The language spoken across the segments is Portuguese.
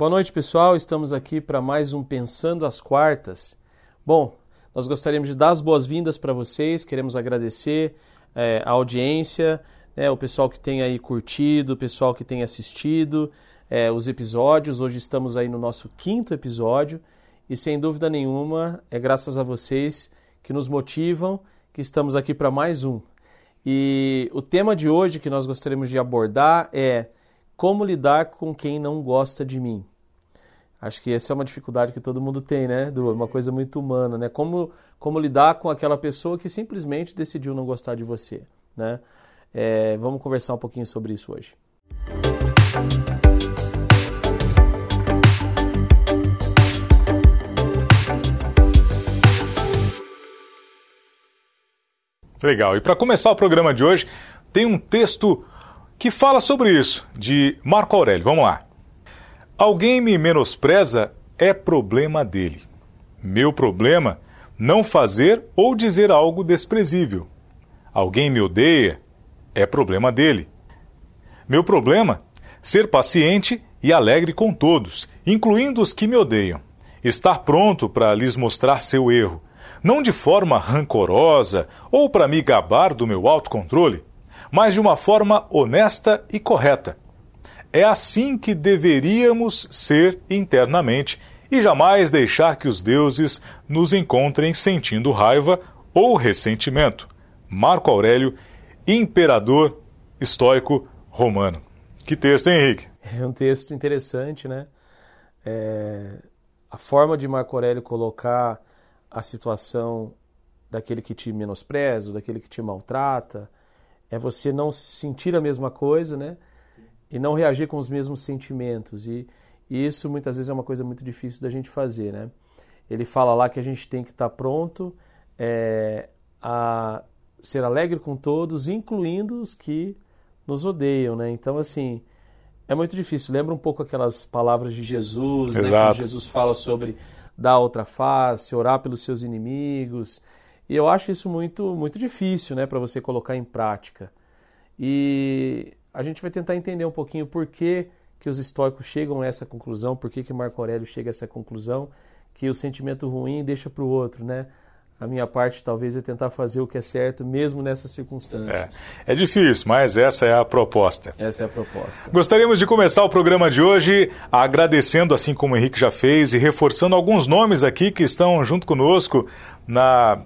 Boa noite, pessoal. Estamos aqui para mais um Pensando as Quartas. Bom, nós gostaríamos de dar as boas-vindas para vocês, queremos agradecer é, a audiência, né, o pessoal que tem aí curtido, o pessoal que tem assistido é, os episódios. Hoje estamos aí no nosso quinto episódio e, sem dúvida nenhuma, é graças a vocês que nos motivam que estamos aqui para mais um. E o tema de hoje que nós gostaríamos de abordar é como lidar com quem não gosta de mim. Acho que essa é uma dificuldade que todo mundo tem, né, Du? Uma coisa muito humana, né? Como, como lidar com aquela pessoa que simplesmente decidiu não gostar de você, né? É, vamos conversar um pouquinho sobre isso hoje. Legal. E para começar o programa de hoje, tem um texto que fala sobre isso, de Marco Aurélio. Vamos lá. Alguém me menospreza é problema dele. Meu problema, não fazer ou dizer algo desprezível. Alguém me odeia é problema dele. Meu problema, ser paciente e alegre com todos, incluindo os que me odeiam. Estar pronto para lhes mostrar seu erro, não de forma rancorosa ou para me gabar do meu autocontrole, mas de uma forma honesta e correta é assim que deveríamos ser internamente e jamais deixar que os deuses nos encontrem sentindo raiva ou ressentimento. Marco Aurélio, imperador estoico romano. Que texto, hein, Henrique? É um texto interessante, né? É... A forma de Marco Aurélio colocar a situação daquele que te menospreza, daquele que te maltrata, é você não sentir a mesma coisa, né? E não reagir com os mesmos sentimentos. E, e, isso muitas vezes é uma coisa muito difícil da gente fazer, né? Ele fala lá que a gente tem que estar pronto é, a ser alegre com todos, incluindo os que nos odeiam, né? Então, assim, é muito difícil. Lembra um pouco aquelas palavras de Jesus, né? Que Jesus fala sobre dar outra face, orar pelos seus inimigos. E eu acho isso muito, muito difícil, né, para você colocar em prática. E a gente vai tentar entender um pouquinho por que, que os estoicos chegam a essa conclusão, por que, que Marco Aurélio chega a essa conclusão, que o sentimento ruim deixa para o outro, né? A minha parte talvez é tentar fazer o que é certo, mesmo nessas circunstâncias. É, é difícil, mas essa é a proposta. Essa é a proposta. Gostaríamos de começar o programa de hoje agradecendo, assim como o Henrique já fez, e reforçando alguns nomes aqui que estão junto conosco na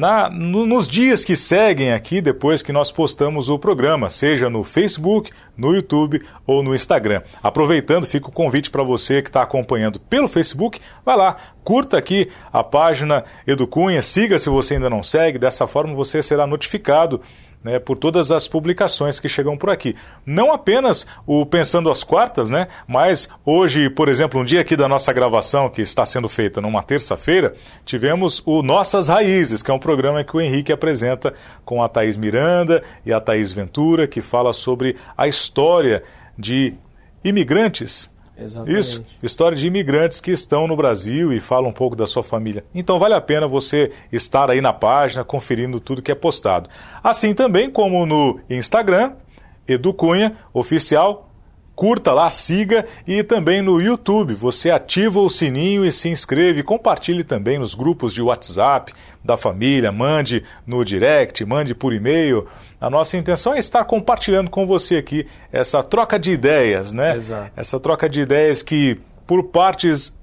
na, no, nos dias que seguem aqui depois que nós postamos o programa, seja no Facebook, no YouTube ou no Instagram. Aproveitando, fica o convite para você que está acompanhando pelo Facebook, vai lá, curta aqui a página Educunha, siga se você ainda não segue, dessa forma você será notificado né, por todas as publicações que chegam por aqui. Não apenas o Pensando às Quartas, né, mas hoje, por exemplo, um dia aqui da nossa gravação, que está sendo feita numa terça-feira, tivemos o Nossas Raízes, que é um programa que o Henrique apresenta com a Thaís Miranda e a Thaís Ventura, que fala sobre a história de imigrantes Exatamente. Isso, história de imigrantes que estão no Brasil e falam um pouco da sua família. Então vale a pena você estar aí na página, conferindo tudo que é postado. Assim também como no Instagram, Educunha Oficial, curta lá, siga e também no YouTube. Você ativa o sininho e se inscreve. Compartilhe também nos grupos de WhatsApp da família, mande no direct, mande por e-mail. A nossa intenção é estar compartilhando com você aqui essa troca de ideias, né? Exato. Essa troca de ideias que, por partes,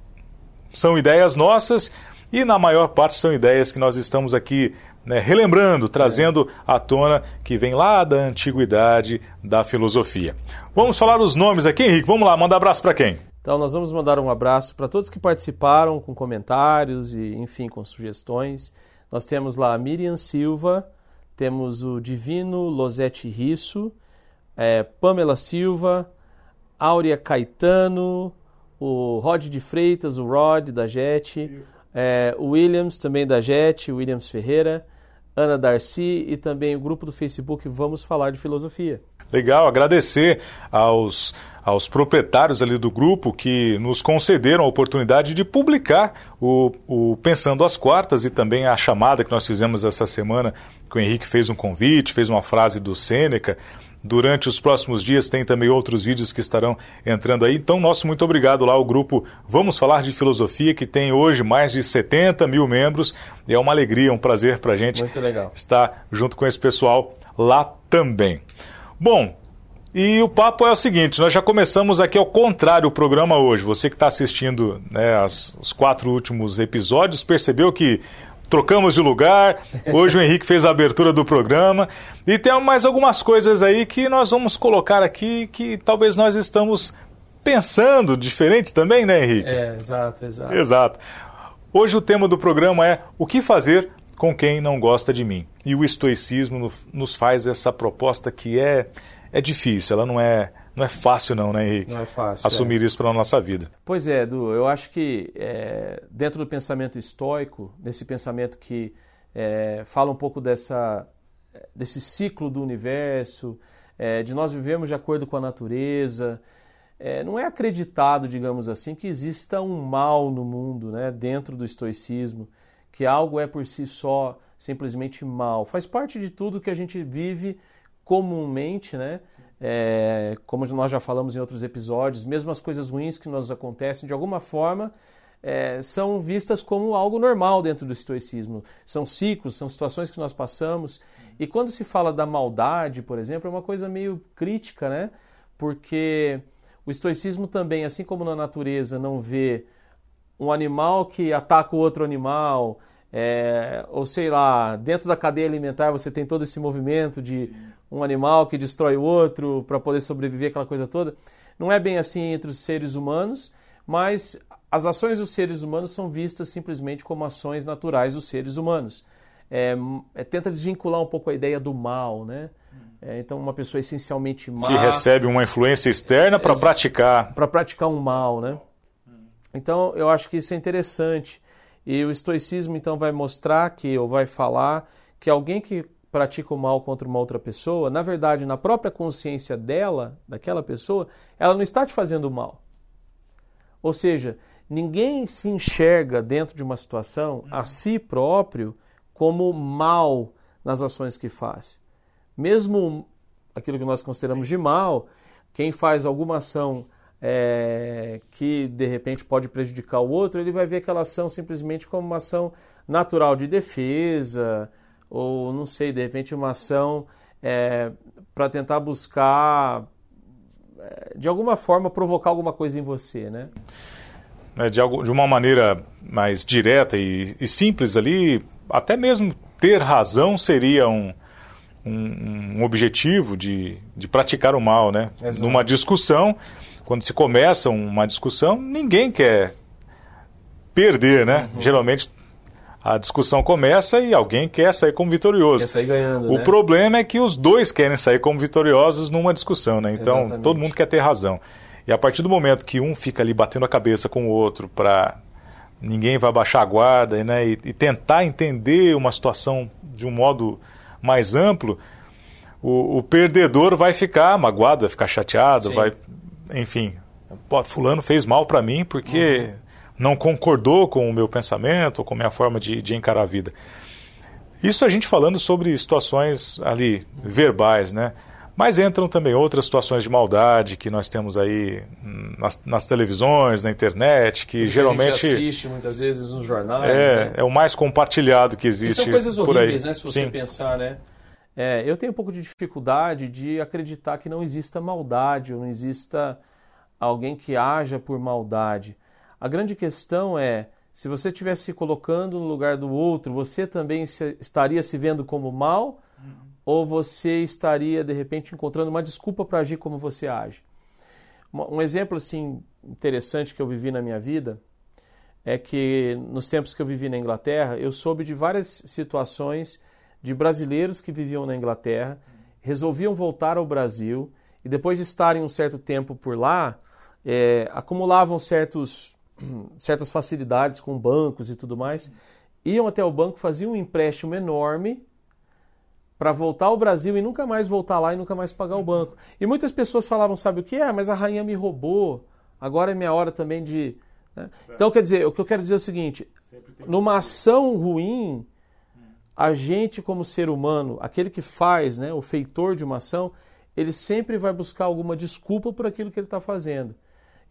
são ideias nossas e, na maior parte, são ideias que nós estamos aqui né, relembrando, trazendo à tona que vem lá da antiguidade da filosofia. Vamos falar os nomes aqui, Henrique? Vamos lá, manda abraço para quem? Então, nós vamos mandar um abraço para todos que participaram com comentários e, enfim, com sugestões. Nós temos lá a Miriam Silva, temos o Divino Losete Risso, é, Pamela Silva, Áurea Caetano, o Rod de Freitas, o Rod da JET, é, o Williams também da JET, Williams Ferreira, Ana Darcy e também o grupo do Facebook Vamos Falar de Filosofia. Legal, agradecer aos, aos proprietários ali do grupo que nos concederam a oportunidade de publicar o, o Pensando às Quartas e também a chamada que nós fizemos essa semana, que o Henrique fez um convite, fez uma frase do Sêneca, durante os próximos dias. Tem também outros vídeos que estarão entrando aí. Então, nosso muito obrigado lá ao grupo Vamos Falar de Filosofia, que tem hoje mais de 70 mil membros. E é uma alegria, um prazer para a gente estar junto com esse pessoal lá também. Bom, e o papo é o seguinte: nós já começamos aqui ao contrário o programa hoje. Você que está assistindo né, as, os quatro últimos episódios percebeu que trocamos de lugar. Hoje o Henrique fez a abertura do programa. E tem mais algumas coisas aí que nós vamos colocar aqui que talvez nós estamos pensando diferente também, né, Henrique? É, exato, exato. Exato. Hoje o tema do programa é o que fazer com quem não gosta de mim. E o estoicismo nos faz essa proposta que é, é difícil, ela não é, não é fácil não, né, Henrique? Não é fácil. Assumir é. isso para a nossa vida. Pois é, Edu, eu acho que é, dentro do pensamento estoico, nesse pensamento que é, fala um pouco dessa, desse ciclo do universo, é, de nós vivemos de acordo com a natureza, é, não é acreditado, digamos assim, que exista um mal no mundo, né, dentro do estoicismo que algo é por si só simplesmente mal. Faz parte de tudo que a gente vive comumente, né? É, como nós já falamos em outros episódios, mesmo as coisas ruins que nos acontecem, de alguma forma, é, são vistas como algo normal dentro do estoicismo. São ciclos, são situações que nós passamos. E quando se fala da maldade, por exemplo, é uma coisa meio crítica, né? Porque o estoicismo também, assim como na natureza, não vê um animal que ataca o outro animal, é, ou sei lá, dentro da cadeia alimentar você tem todo esse movimento de um animal que destrói o outro para poder sobreviver, aquela coisa toda. Não é bem assim entre os seres humanos, mas as ações dos seres humanos são vistas simplesmente como ações naturais dos seres humanos. É, é, tenta desvincular um pouco a ideia do mal, né? É, então, uma pessoa essencialmente má. Que recebe uma influência externa para praticar. Para praticar um mal, né? Então, eu acho que isso é interessante. E o estoicismo, então, vai mostrar que, ou vai falar, que alguém que pratica o mal contra uma outra pessoa, na verdade, na própria consciência dela, daquela pessoa, ela não está te fazendo mal. Ou seja, ninguém se enxerga dentro de uma situação a si próprio como mal nas ações que faz. Mesmo aquilo que nós consideramos de mal, quem faz alguma ação é, que de repente pode prejudicar o outro, ele vai ver aquela ação simplesmente como uma ação natural de defesa, ou não sei, de repente uma ação é, para tentar buscar, é, de alguma forma, provocar alguma coisa em você, né? É, de, algo, de uma maneira mais direta e, e, simples ali, até mesmo ter razão seria um, um, um objetivo de, de praticar o mal, né? Exato. Numa discussão, quando se começa uma discussão, ninguém quer perder, né? Uhum. Geralmente a discussão começa e alguém quer sair como vitorioso. Quer sair ganhando, o né? problema é que os dois querem sair como vitoriosos numa discussão, né? Então Exatamente. todo mundo quer ter razão. E a partir do momento que um fica ali batendo a cabeça com o outro para ninguém vai baixar a guarda né? E, e, tentar entender uma situação de um modo mais amplo, o, o perdedor vai ficar magoado, vai ficar chateado, Sim. vai enfim, pô, fulano fez mal para mim porque uhum. Não concordou com o meu pensamento, com a minha forma de, de encarar a vida. Isso a gente falando sobre situações ali verbais, né? Mas entram também outras situações de maldade que nós temos aí nas, nas televisões, na internet, que, que geralmente. A gente assiste muitas vezes nos jornais. É, né? é o mais compartilhado que existe. E são coisas horríveis, né? Se você Sim. pensar, né? É, eu tenho um pouco de dificuldade de acreditar que não exista maldade ou não exista alguém que haja por maldade. A grande questão é, se você estivesse se colocando no lugar do outro, você também se, estaria se vendo como mal uhum. ou você estaria, de repente, encontrando uma desculpa para agir como você age? Um exemplo assim interessante que eu vivi na minha vida é que nos tempos que eu vivi na Inglaterra, eu soube de várias situações de brasileiros que viviam na Inglaterra, resolviam voltar ao Brasil e depois de estarem um certo tempo por lá, é, acumulavam certos, certas facilidades com bancos e tudo mais, iam até o banco, faziam um empréstimo enorme para voltar ao Brasil e nunca mais voltar lá e nunca mais pagar o banco. E muitas pessoas falavam, sabe o que? é? mas a rainha me roubou, agora é minha hora também de... Né? Então, quer dizer, o que eu quero dizer é o seguinte, numa ação ruim, a gente como ser humano, aquele que faz, né, o feitor de uma ação, ele sempre vai buscar alguma desculpa por aquilo que ele está fazendo.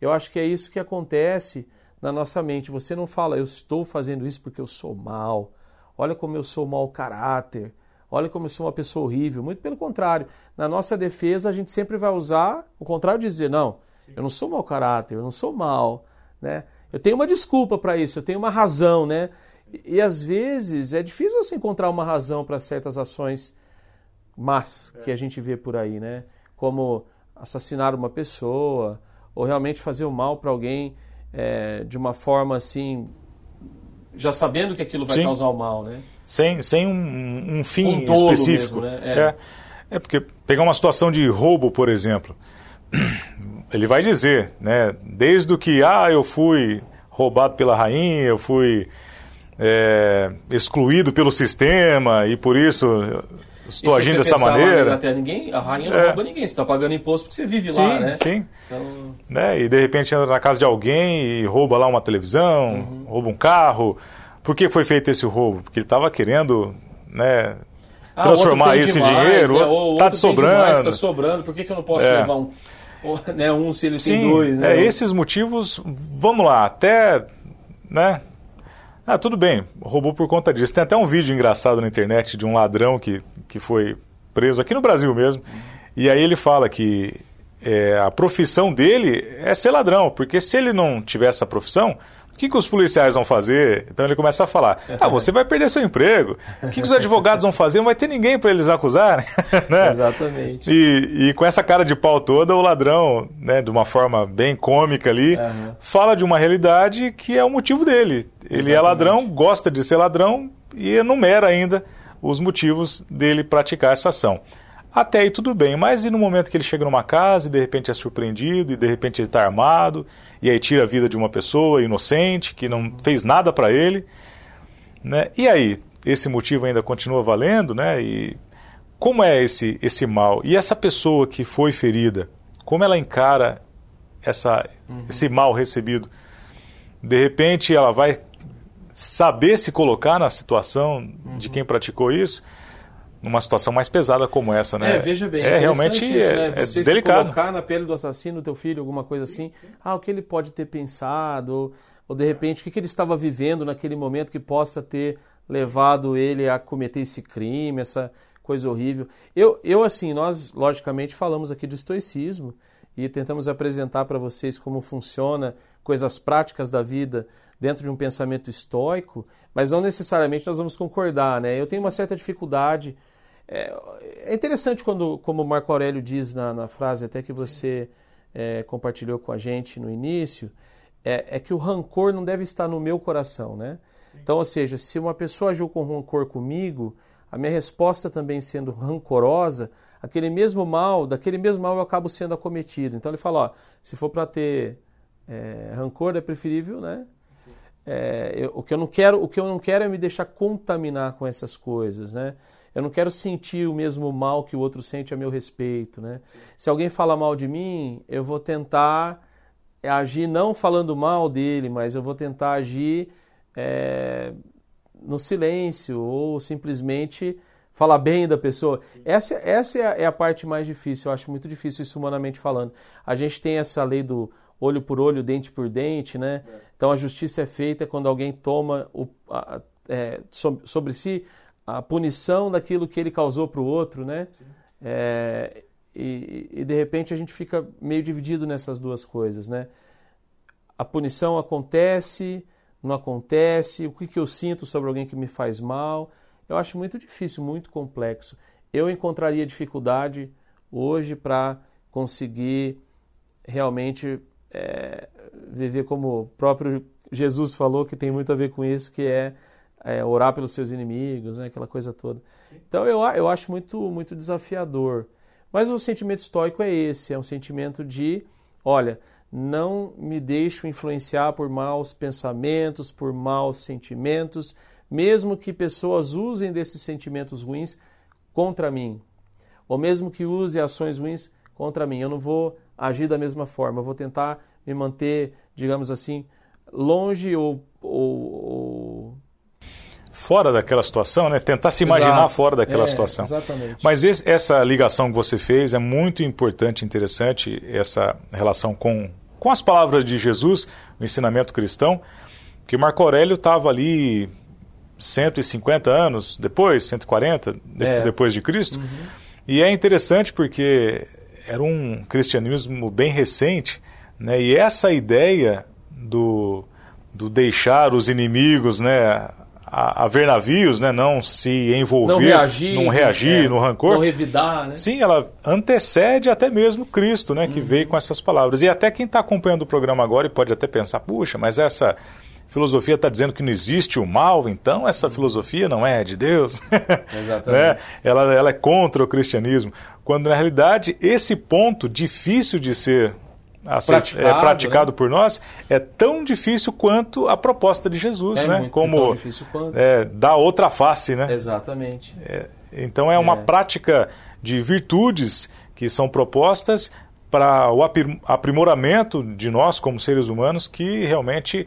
Eu acho que é isso que acontece na nossa mente. Você não fala, eu estou fazendo isso porque eu sou mal. Olha como eu sou mau caráter. Olha como eu sou uma pessoa horrível. Muito pelo contrário. Na nossa defesa, a gente sempre vai usar o contrário de dizer, não, eu não sou mau caráter, eu não sou mal. Né? Eu tenho uma desculpa para isso, eu tenho uma razão. Né? E, e às vezes é difícil você encontrar uma razão para certas ações más que a gente vê por aí. Né? Como assassinar uma pessoa, ou realmente fazer o mal para alguém é, de uma forma assim, já sabendo que aquilo vai Sim. causar o mal, né? Sem, sem um, um fim um específico. Mesmo, né? é. é. é porque pegar uma situação de roubo, por exemplo, ele vai dizer, né? Desde o que ah eu fui roubado pela rainha, eu fui é, excluído pelo sistema e por isso estou e agindo dessa maneira. Até ninguém, a rainha não é. rouba ninguém, você está pagando imposto porque você vive sim, lá, né? Sim, então... né? E de repente entra na casa de alguém e rouba lá uma televisão, uhum. rouba um carro. Por que foi feito esse roubo? Porque ele estava querendo, né? Ah, transformar isso demais, em dinheiro, é, está sobrando. Está sobrando, por que, que eu não posso é. levar um, né, um se ele Sim, tem dois? Né? É, esses motivos, vamos lá, até, né? Ah, tudo bem, roubou por conta disso. Tem até um vídeo engraçado na internet de um ladrão que, que foi preso aqui no Brasil mesmo. E aí ele fala que é, a profissão dele é ser ladrão, porque se ele não tivesse essa profissão, o que, que os policiais vão fazer? Então ele começa a falar: ah, você vai perder seu emprego. O que, que os advogados vão fazer? Não vai ter ninguém para eles acusarem. né? Exatamente. E, e, com essa cara de pau toda, o ladrão, né, de uma forma bem cômica ali, uhum. fala de uma realidade que é o motivo dele. Ele Exatamente. é ladrão, gosta de ser ladrão e enumera ainda os motivos dele praticar essa ação. Até aí tudo bem, mas e no momento que ele chega numa casa e de repente é surpreendido e de repente ele está armado e aí tira a vida de uma pessoa inocente que não fez nada para ele, né? E aí esse motivo ainda continua valendo, né? E como é esse esse mal? E essa pessoa que foi ferida, como ela encara essa uhum. esse mal recebido? De repente ela vai saber se colocar na situação uhum. de quem praticou isso? Numa situação mais pesada como essa, né? É, veja bem, é realmente isso, né? é, Você é delicado. Se colocar na pele do assassino, teu filho, alguma coisa assim, ah, o que ele pode ter pensado, ou, ou de repente o que, que ele estava vivendo naquele momento que possa ter levado ele a cometer esse crime, essa coisa horrível. Eu, eu assim, nós logicamente falamos aqui de estoicismo e tentamos apresentar para vocês como funciona coisas práticas da vida dentro de um pensamento estoico, mas não necessariamente nós vamos concordar, né? Eu tenho uma certa dificuldade. É, é interessante quando, como Marco Aurélio diz na, na frase até que você é, compartilhou com a gente no início, é, é, que o rancor não deve estar no meu coração, né? Então, ou seja, se uma pessoa agiu com rancor comigo, a minha resposta também sendo rancorosa, aquele mesmo mal, daquele mesmo mal eu acabo sendo acometido. Então ele fala, ó, se for para ter é, rancor é preferível, né? É, eu, o que eu não quero, o que eu não quero é me deixar contaminar com essas coisas, né? Eu não quero sentir o mesmo mal que o outro sente a meu respeito, né? Se alguém fala mal de mim, eu vou tentar agir não falando mal dele, mas eu vou tentar agir é, no silêncio ou simplesmente falar bem da pessoa. Essa, essa é a, é a parte mais difícil. Eu acho muito difícil isso humanamente falando. A gente tem essa lei do olho por olho, dente por dente, né? É. Então a justiça é feita quando alguém toma o, a, é, sobre si a punição daquilo que ele causou para o outro, né? É, e, e, de repente a gente fica meio dividido nessas duas coisas, né? A punição acontece, não acontece, o que, que eu sinto sobre alguém que me faz mal? Eu acho muito difícil, muito complexo. Eu encontraria dificuldade hoje para conseguir realmente é, viver como o próprio Jesus falou, que tem muito a ver com isso, que é, é orar pelos seus inimigos, né, aquela coisa toda. Então eu, eu acho muito, muito desafiador. Mas o sentimento estoico é esse, é um sentimento de, olha, não me deixo influenciar por maus pensamentos, por maus sentimentos, mesmo que pessoas usem desses sentimentos ruins contra mim, ou mesmo que use ações ruins contra mim. Eu não vou agir da mesma forma. Eu vou tentar me manter, digamos assim, longe ou, ou, ou fora daquela situação, né? Tentar se imaginar Exato. fora daquela É, situação. Exatamente. Mas esse- essa ligação que você fez é muito importante, interessante, essa relação com, com as palavras de Jesus, o ensinamento cristão, que Marco Aurélio estava ali 150 anos depois, 140 de- É. depois de Cristo. E é interessante porque era um cristianismo bem recente, né? E essa ideia do, do deixar os inimigos, né, a, a ver navios, né, não se envolver, não reagir. não reagir é, no rancor. Não revidar, né? Sim, ela antecede até mesmo Cristo, né, Uhum. que veio com essas palavras. E até quem está acompanhando o programa agora e pode até pensar, puxa, mas essa filosofia está dizendo que não existe o mal, então essa filosofia não é de Deus. Exatamente. né? ela, ela é contra o cristianismo. Quando na realidade esse ponto difícil de ser aceit- Praticado, é, praticado por nós é tão difícil quanto a proposta de Jesus, É né? muito Como tão difícil quanto. é, dar outra face, né? Exatamente. Então é uma É. prática de virtudes que são propostas para o apri- aprimoramento de nós como seres humanos que realmente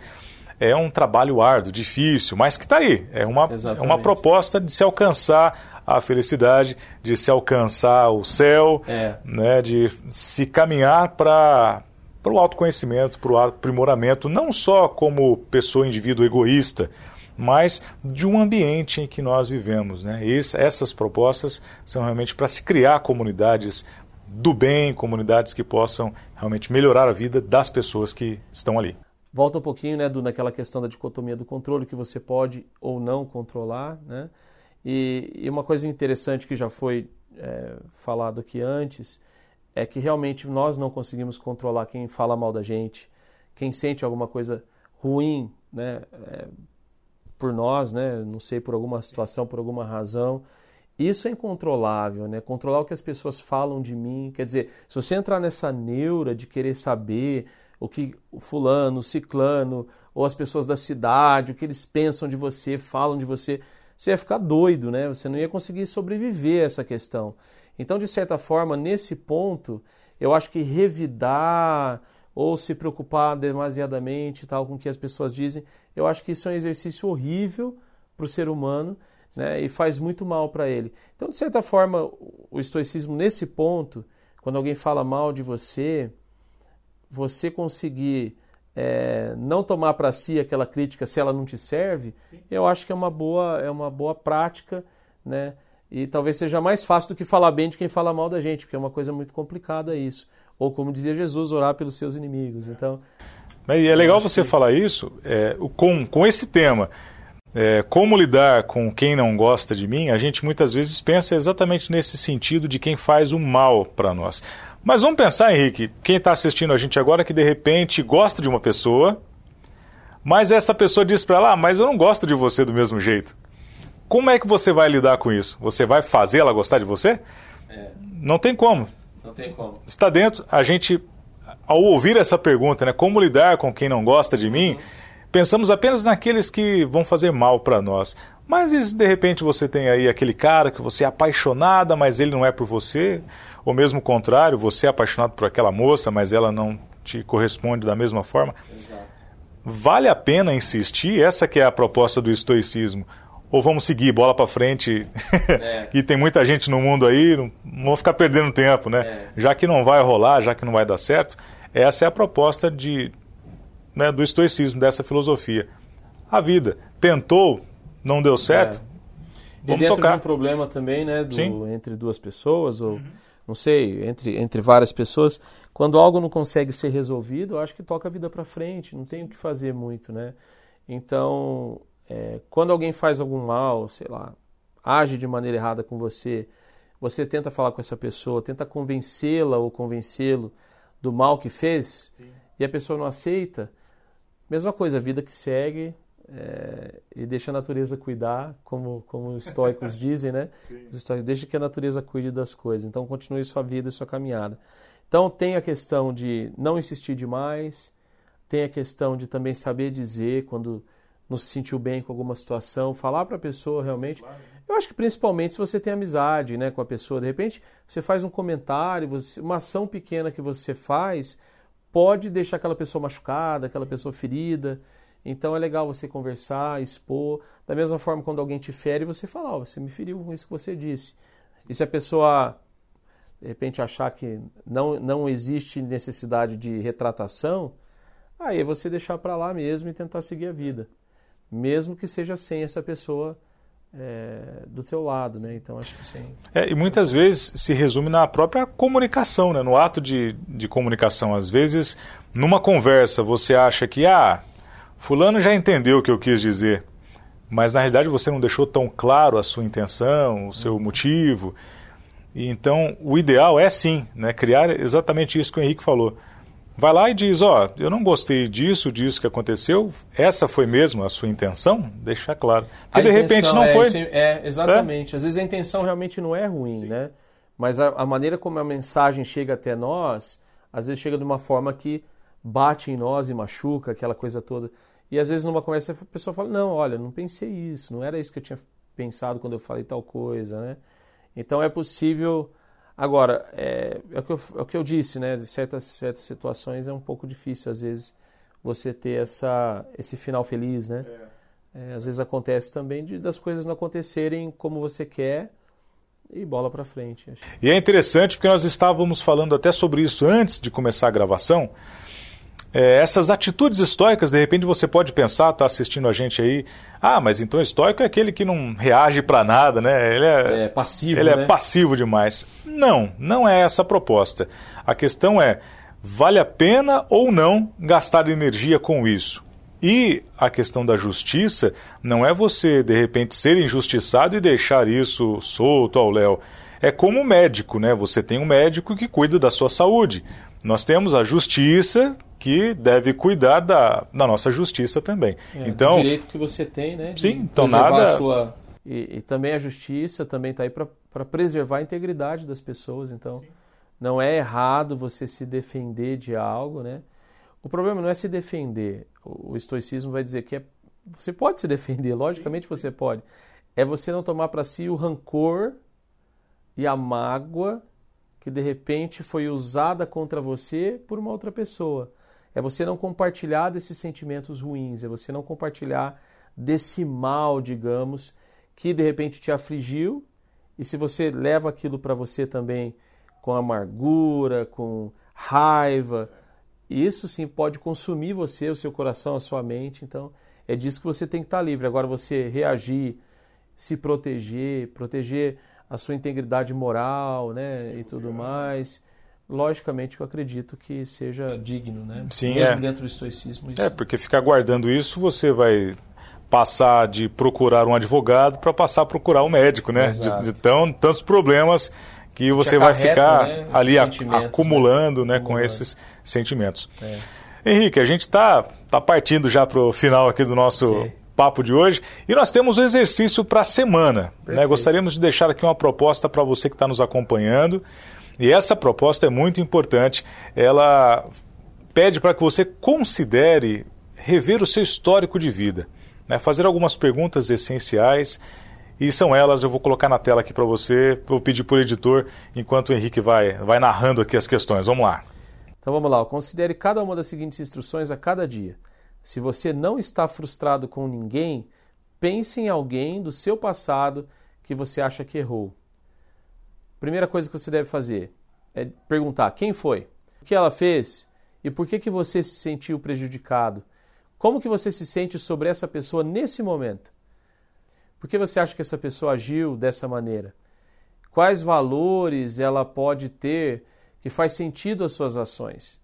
é um trabalho árduo, difícil, mas que está aí. É uma, é uma proposta de se alcançar a felicidade, de se alcançar o céu, É. né, de se caminhar para para o autoconhecimento, para o aprimoramento, não só como pessoa, indivíduo egoísta, mas de um ambiente em que nós vivemos. Né? Essas propostas são realmente para se criar comunidades do bem, comunidades que possam realmente melhorar a vida das pessoas que estão ali. Volta um pouquinho, né, do, naquela questão da dicotomia do controle, que você pode ou não controlar, né? E, e uma coisa interessante que já foi é, falado aqui antes é que realmente nós não conseguimos controlar quem fala mal da gente, quem sente alguma coisa ruim, né, é, por nós, né, não sei, por alguma situação, por alguma razão. Isso é incontrolável, né? Controlar o que as pessoas falam de mim. Quer dizer, se você entrar nessa neura de querer saber o que o fulano, o ciclano, ou as pessoas da cidade, o que eles pensam de você, falam de você, você ia ficar doido, né? Você não ia conseguir sobreviver a essa questão. Então, de certa forma, nesse ponto, eu acho que revidar ou se preocupar demasiadamente tal com o que as pessoas dizem, eu acho que isso é um exercício horrível para o ser humano né, e faz muito mal para ele. Então, de certa forma, o estoicismo nesse ponto, quando alguém fala mal de você, você conseguir é, não tomar para si aquela crítica se ela não te serve, Sim. eu acho que é uma boa, é uma boa prática, né? E talvez seja mais fácil do que falar bem de quem fala mal da gente, porque é uma coisa muito complicada isso. Ou como dizia Jesus, orar pelos seus inimigos. Então, e é legal você que... falar isso é, com, com esse tema. É, como lidar com quem não gosta de mim, a gente muitas vezes pensa exatamente nesse sentido de quem faz o mal para nós. Mas vamos pensar, Henrique, quem está assistindo a gente agora que de repente gosta de uma pessoa, mas essa pessoa diz para ela, ah, mas eu não gosto de você do mesmo jeito. Como é que você vai lidar com isso? Você vai fazer ela gostar de você? É. Não tem como. Não tem como. Está dentro, a gente, ao ouvir essa pergunta, né, como lidar com quem não gosta de mim, pensamos apenas naqueles que vão fazer mal para nós. Mas e se de repente você tem aí aquele cara que você é apaixonada, mas ele não é por você, ou mesmo o contrário, você é apaixonado por aquela moça, mas ela não te corresponde da mesma forma. Exato. Vale a pena insistir? Essa que é a proposta do estoicismo. Ou vamos seguir, bola para frente, É. e tem muita gente no mundo aí, não, não vou ficar perdendo tempo, né? É. Já que não vai rolar, já que não vai dar certo, essa é a proposta de, né, do estoicismo, dessa filosofia. A vida tentou, não deu certo, É. E vamos dentro tocar. de um problema também, né, do, Sim. entre duas pessoas, ou não sei, entre, entre várias pessoas, quando algo não consegue ser resolvido, eu acho que toca a vida para frente, não tem o que fazer muito, né? Então, é, quando alguém faz algum mal, sei lá, age de maneira errada com você, você tenta falar com essa pessoa, tenta convencê-la ou convencê-lo do mal que fez, Sim. e a pessoa não aceita, mesma coisa, a vida que segue, é, e deixa a natureza cuidar, como, como os estoicos dizem, né? Os estoicos, deixa que a natureza cuide das coisas. Então, continue sua vida e sua caminhada. Então, tem a questão de não insistir demais, tem a questão de também saber dizer quando não se sentiu bem com alguma situação, falar para a pessoa realmente. Eu acho que principalmente se você tem amizade né, com a pessoa, de repente você faz um comentário, você, uma ação pequena que você faz pode deixar aquela pessoa machucada, aquela pessoa ferida. Então é legal você conversar, expor. Da mesma forma, quando alguém te fere, você fala: oh, você me feriu com isso que você disse. E se a pessoa, de repente, achar que não, não existe necessidade de retratação, aí é você deixar para lá mesmo e tentar seguir a vida. Mesmo que seja sem essa pessoa é, do teu lado, né? Então acho que sim. É, e muitas vezes se resume na própria comunicação, né? No ato de, de comunicação, às vezes, numa conversa você acha que ah, fulano já entendeu o que eu quis dizer, mas na realidade você não deixou tão claro a sua intenção, o seu uhum. motivo. E então o ideal é sim, né? Criar exatamente isso que o Henrique falou vai lá e diz, ó, oh, eu não gostei disso, disso que aconteceu, essa foi mesmo a sua intenção? Deixar claro. Porque a de repente não é, foi. É, exatamente. É? Às vezes a intenção realmente não é ruim, Sim. né? Mas a, a, maneira como a mensagem chega até nós, às vezes chega de uma forma que bate em nós e machuca, aquela coisa toda. E às vezes numa conversa a pessoa fala, não, olha, não pensei isso, não era isso que eu tinha pensado quando eu falei tal coisa, né? Então é possível Agora, é, é, o que eu, é o que eu disse, né? De certas, certas situações é um pouco difícil, às vezes, você ter essa, esse final feliz, né? É. É, às vezes acontece também de, das coisas não acontecerem como você quer e bola para frente. E é interessante porque nós estávamos falando até sobre isso antes de começar a gravação, é, essas atitudes estoicas, de repente você pode pensar, está assistindo a gente aí, ah, mas então estoico é aquele que não reage para nada, né? Ele é, é passivo. Ele né? é passivo demais. Não, não é essa a proposta. A questão é, vale a pena ou não gastar energia com isso? E a questão da justiça não é você, de repente, ser injustiçado e deixar isso solto ao léu. É como médico, né? Você tem um médico que cuida da sua saúde. Nós temos a justiça que deve cuidar da, da nossa justiça também. É, então, o direito que você tem, né? Sim, então nada. Sua... E, e, também a justiça também está aí para preservar a integridade das pessoas. Então, sim. não é errado você se defender de algo, né? O problema não é se defender. O, o estoicismo vai dizer que é, você pode se defender, logicamente sim. você pode. É você não tomar para si o rancor e a mágoa que de repente foi usada contra você por uma outra pessoa. É você não compartilhar desses sentimentos ruins, é você não compartilhar desse mal, digamos, que de repente te afligiu. E se você leva aquilo para você também com amargura, com raiva, isso sim pode consumir você, o seu coração, a sua mente. Então, é disso que você tem que estar livre. Agora, você reagir, se proteger, proteger a sua integridade moral, né, sim, e tudo mais logicamente eu acredito que seja digno, né? Sim, Mesmo é. dentro do estoicismo. Isso... É, porque ficar guardando isso, você vai passar de procurar um advogado para passar a procurar um médico, né? De, de, tão, tantos problemas que você vai ficar né, ali acumulando, né, né, com esses sentimentos. É. Henrique, a gente está tá partindo já para o final aqui do nosso Sim. papo de hoje e nós temos o exercício para a semana. Né? Gostaríamos de deixar aqui uma proposta para você que está nos acompanhando. E essa proposta é muito importante. Ela pede para que você considere rever o seu histórico de vida, né? fazer algumas perguntas essenciais. E são elas, eu vou colocar na tela aqui para você, vou pedir o editor, enquanto o Henrique vai, vai narrando aqui as questões. Vamos lá. Então vamos lá, considere cada uma das seguintes instruções a cada dia. Se você não está frustrado com ninguém, pense em alguém do seu passado que você acha que errou. Primeira coisa que você deve fazer é perguntar quem foi, o que ela fez e por que, que você se sentiu prejudicado. Como que você se sente sobre essa pessoa nesse momento? Por que você acha que essa pessoa agiu dessa maneira? Quais valores ela pode ter que faz sentido às suas ações?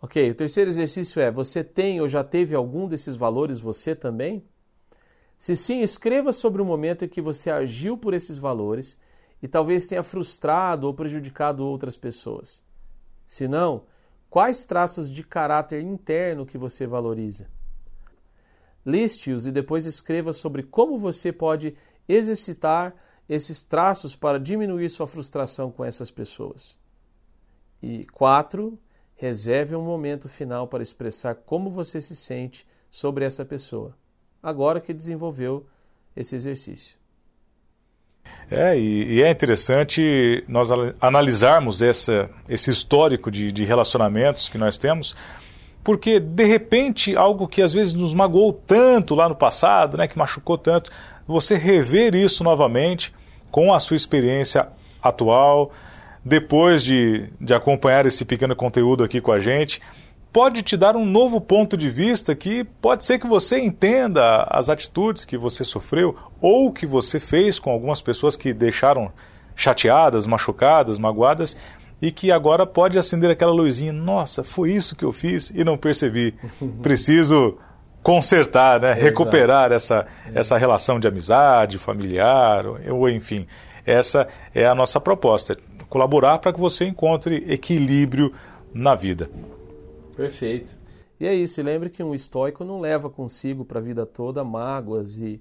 Ok, o terceiro exercício é: você tem ou já teve algum desses valores você também? Se sim, escreva sobre o momento em que você agiu por esses valores e talvez tenha frustrado ou prejudicado outras pessoas? Se não, quais traços de caráter interno que você valoriza? Liste-os e depois escreva sobre como você pode exercitar esses traços para diminuir sua frustração com essas pessoas. E quatro, reserve um momento final para expressar como você se sente sobre essa pessoa, agora que desenvolveu esse exercício. É, e, e, é interessante nós analisarmos essa, esse histórico de, de relacionamentos que nós temos, porque de repente algo que às vezes nos magoou tanto lá no passado, né, que machucou tanto, você rever isso novamente com a sua experiência atual, depois de, de acompanhar esse pequeno conteúdo aqui com a gente, pode te dar um novo ponto de vista que pode ser que você entenda as atitudes que você sofreu ou que você fez com algumas pessoas que deixaram chateadas, machucadas, magoadas e que agora pode acender aquela luzinha. Nossa, foi isso que eu fiz e não percebi. Preciso consertar, né? recuperar essa, essa relação de amizade, familiar, ou enfim. Essa é a nossa proposta. Colaborar para que você encontre equilíbrio na vida. Perfeito. E é isso, e lembre que um estoico não leva consigo para a vida toda mágoas e,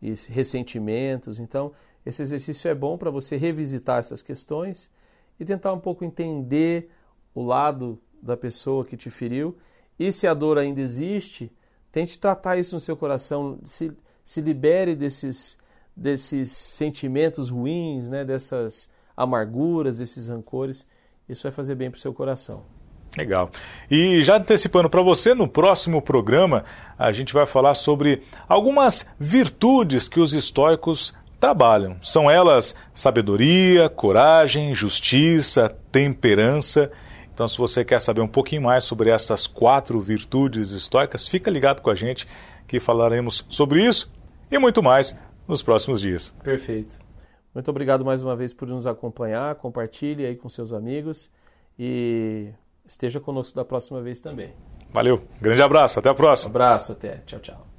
e ressentimentos. Então, esse exercício é bom para você revisitar essas questões e tentar um pouco entender o lado da pessoa que te feriu. E se a dor ainda existe, tente tratar isso no seu coração, se, se libere desses, desses sentimentos ruins, né, dessas amarguras, desses rancores. Isso vai fazer bem para o seu coração. Legal. E já antecipando para você, no próximo programa a gente vai falar sobre algumas virtudes que os estoicos trabalham. São elas sabedoria, coragem, justiça, temperança. Então, se você quer saber um pouquinho mais sobre essas quatro virtudes estoicas, fica ligado com a gente que falaremos sobre isso e muito mais nos próximos dias. Perfeito. Muito obrigado mais uma vez por nos acompanhar. Compartilhe aí com seus amigos e esteja conosco da próxima vez também. Valeu. Grande abraço. Até a próxima. Um abraço. Até. Tchau, tchau.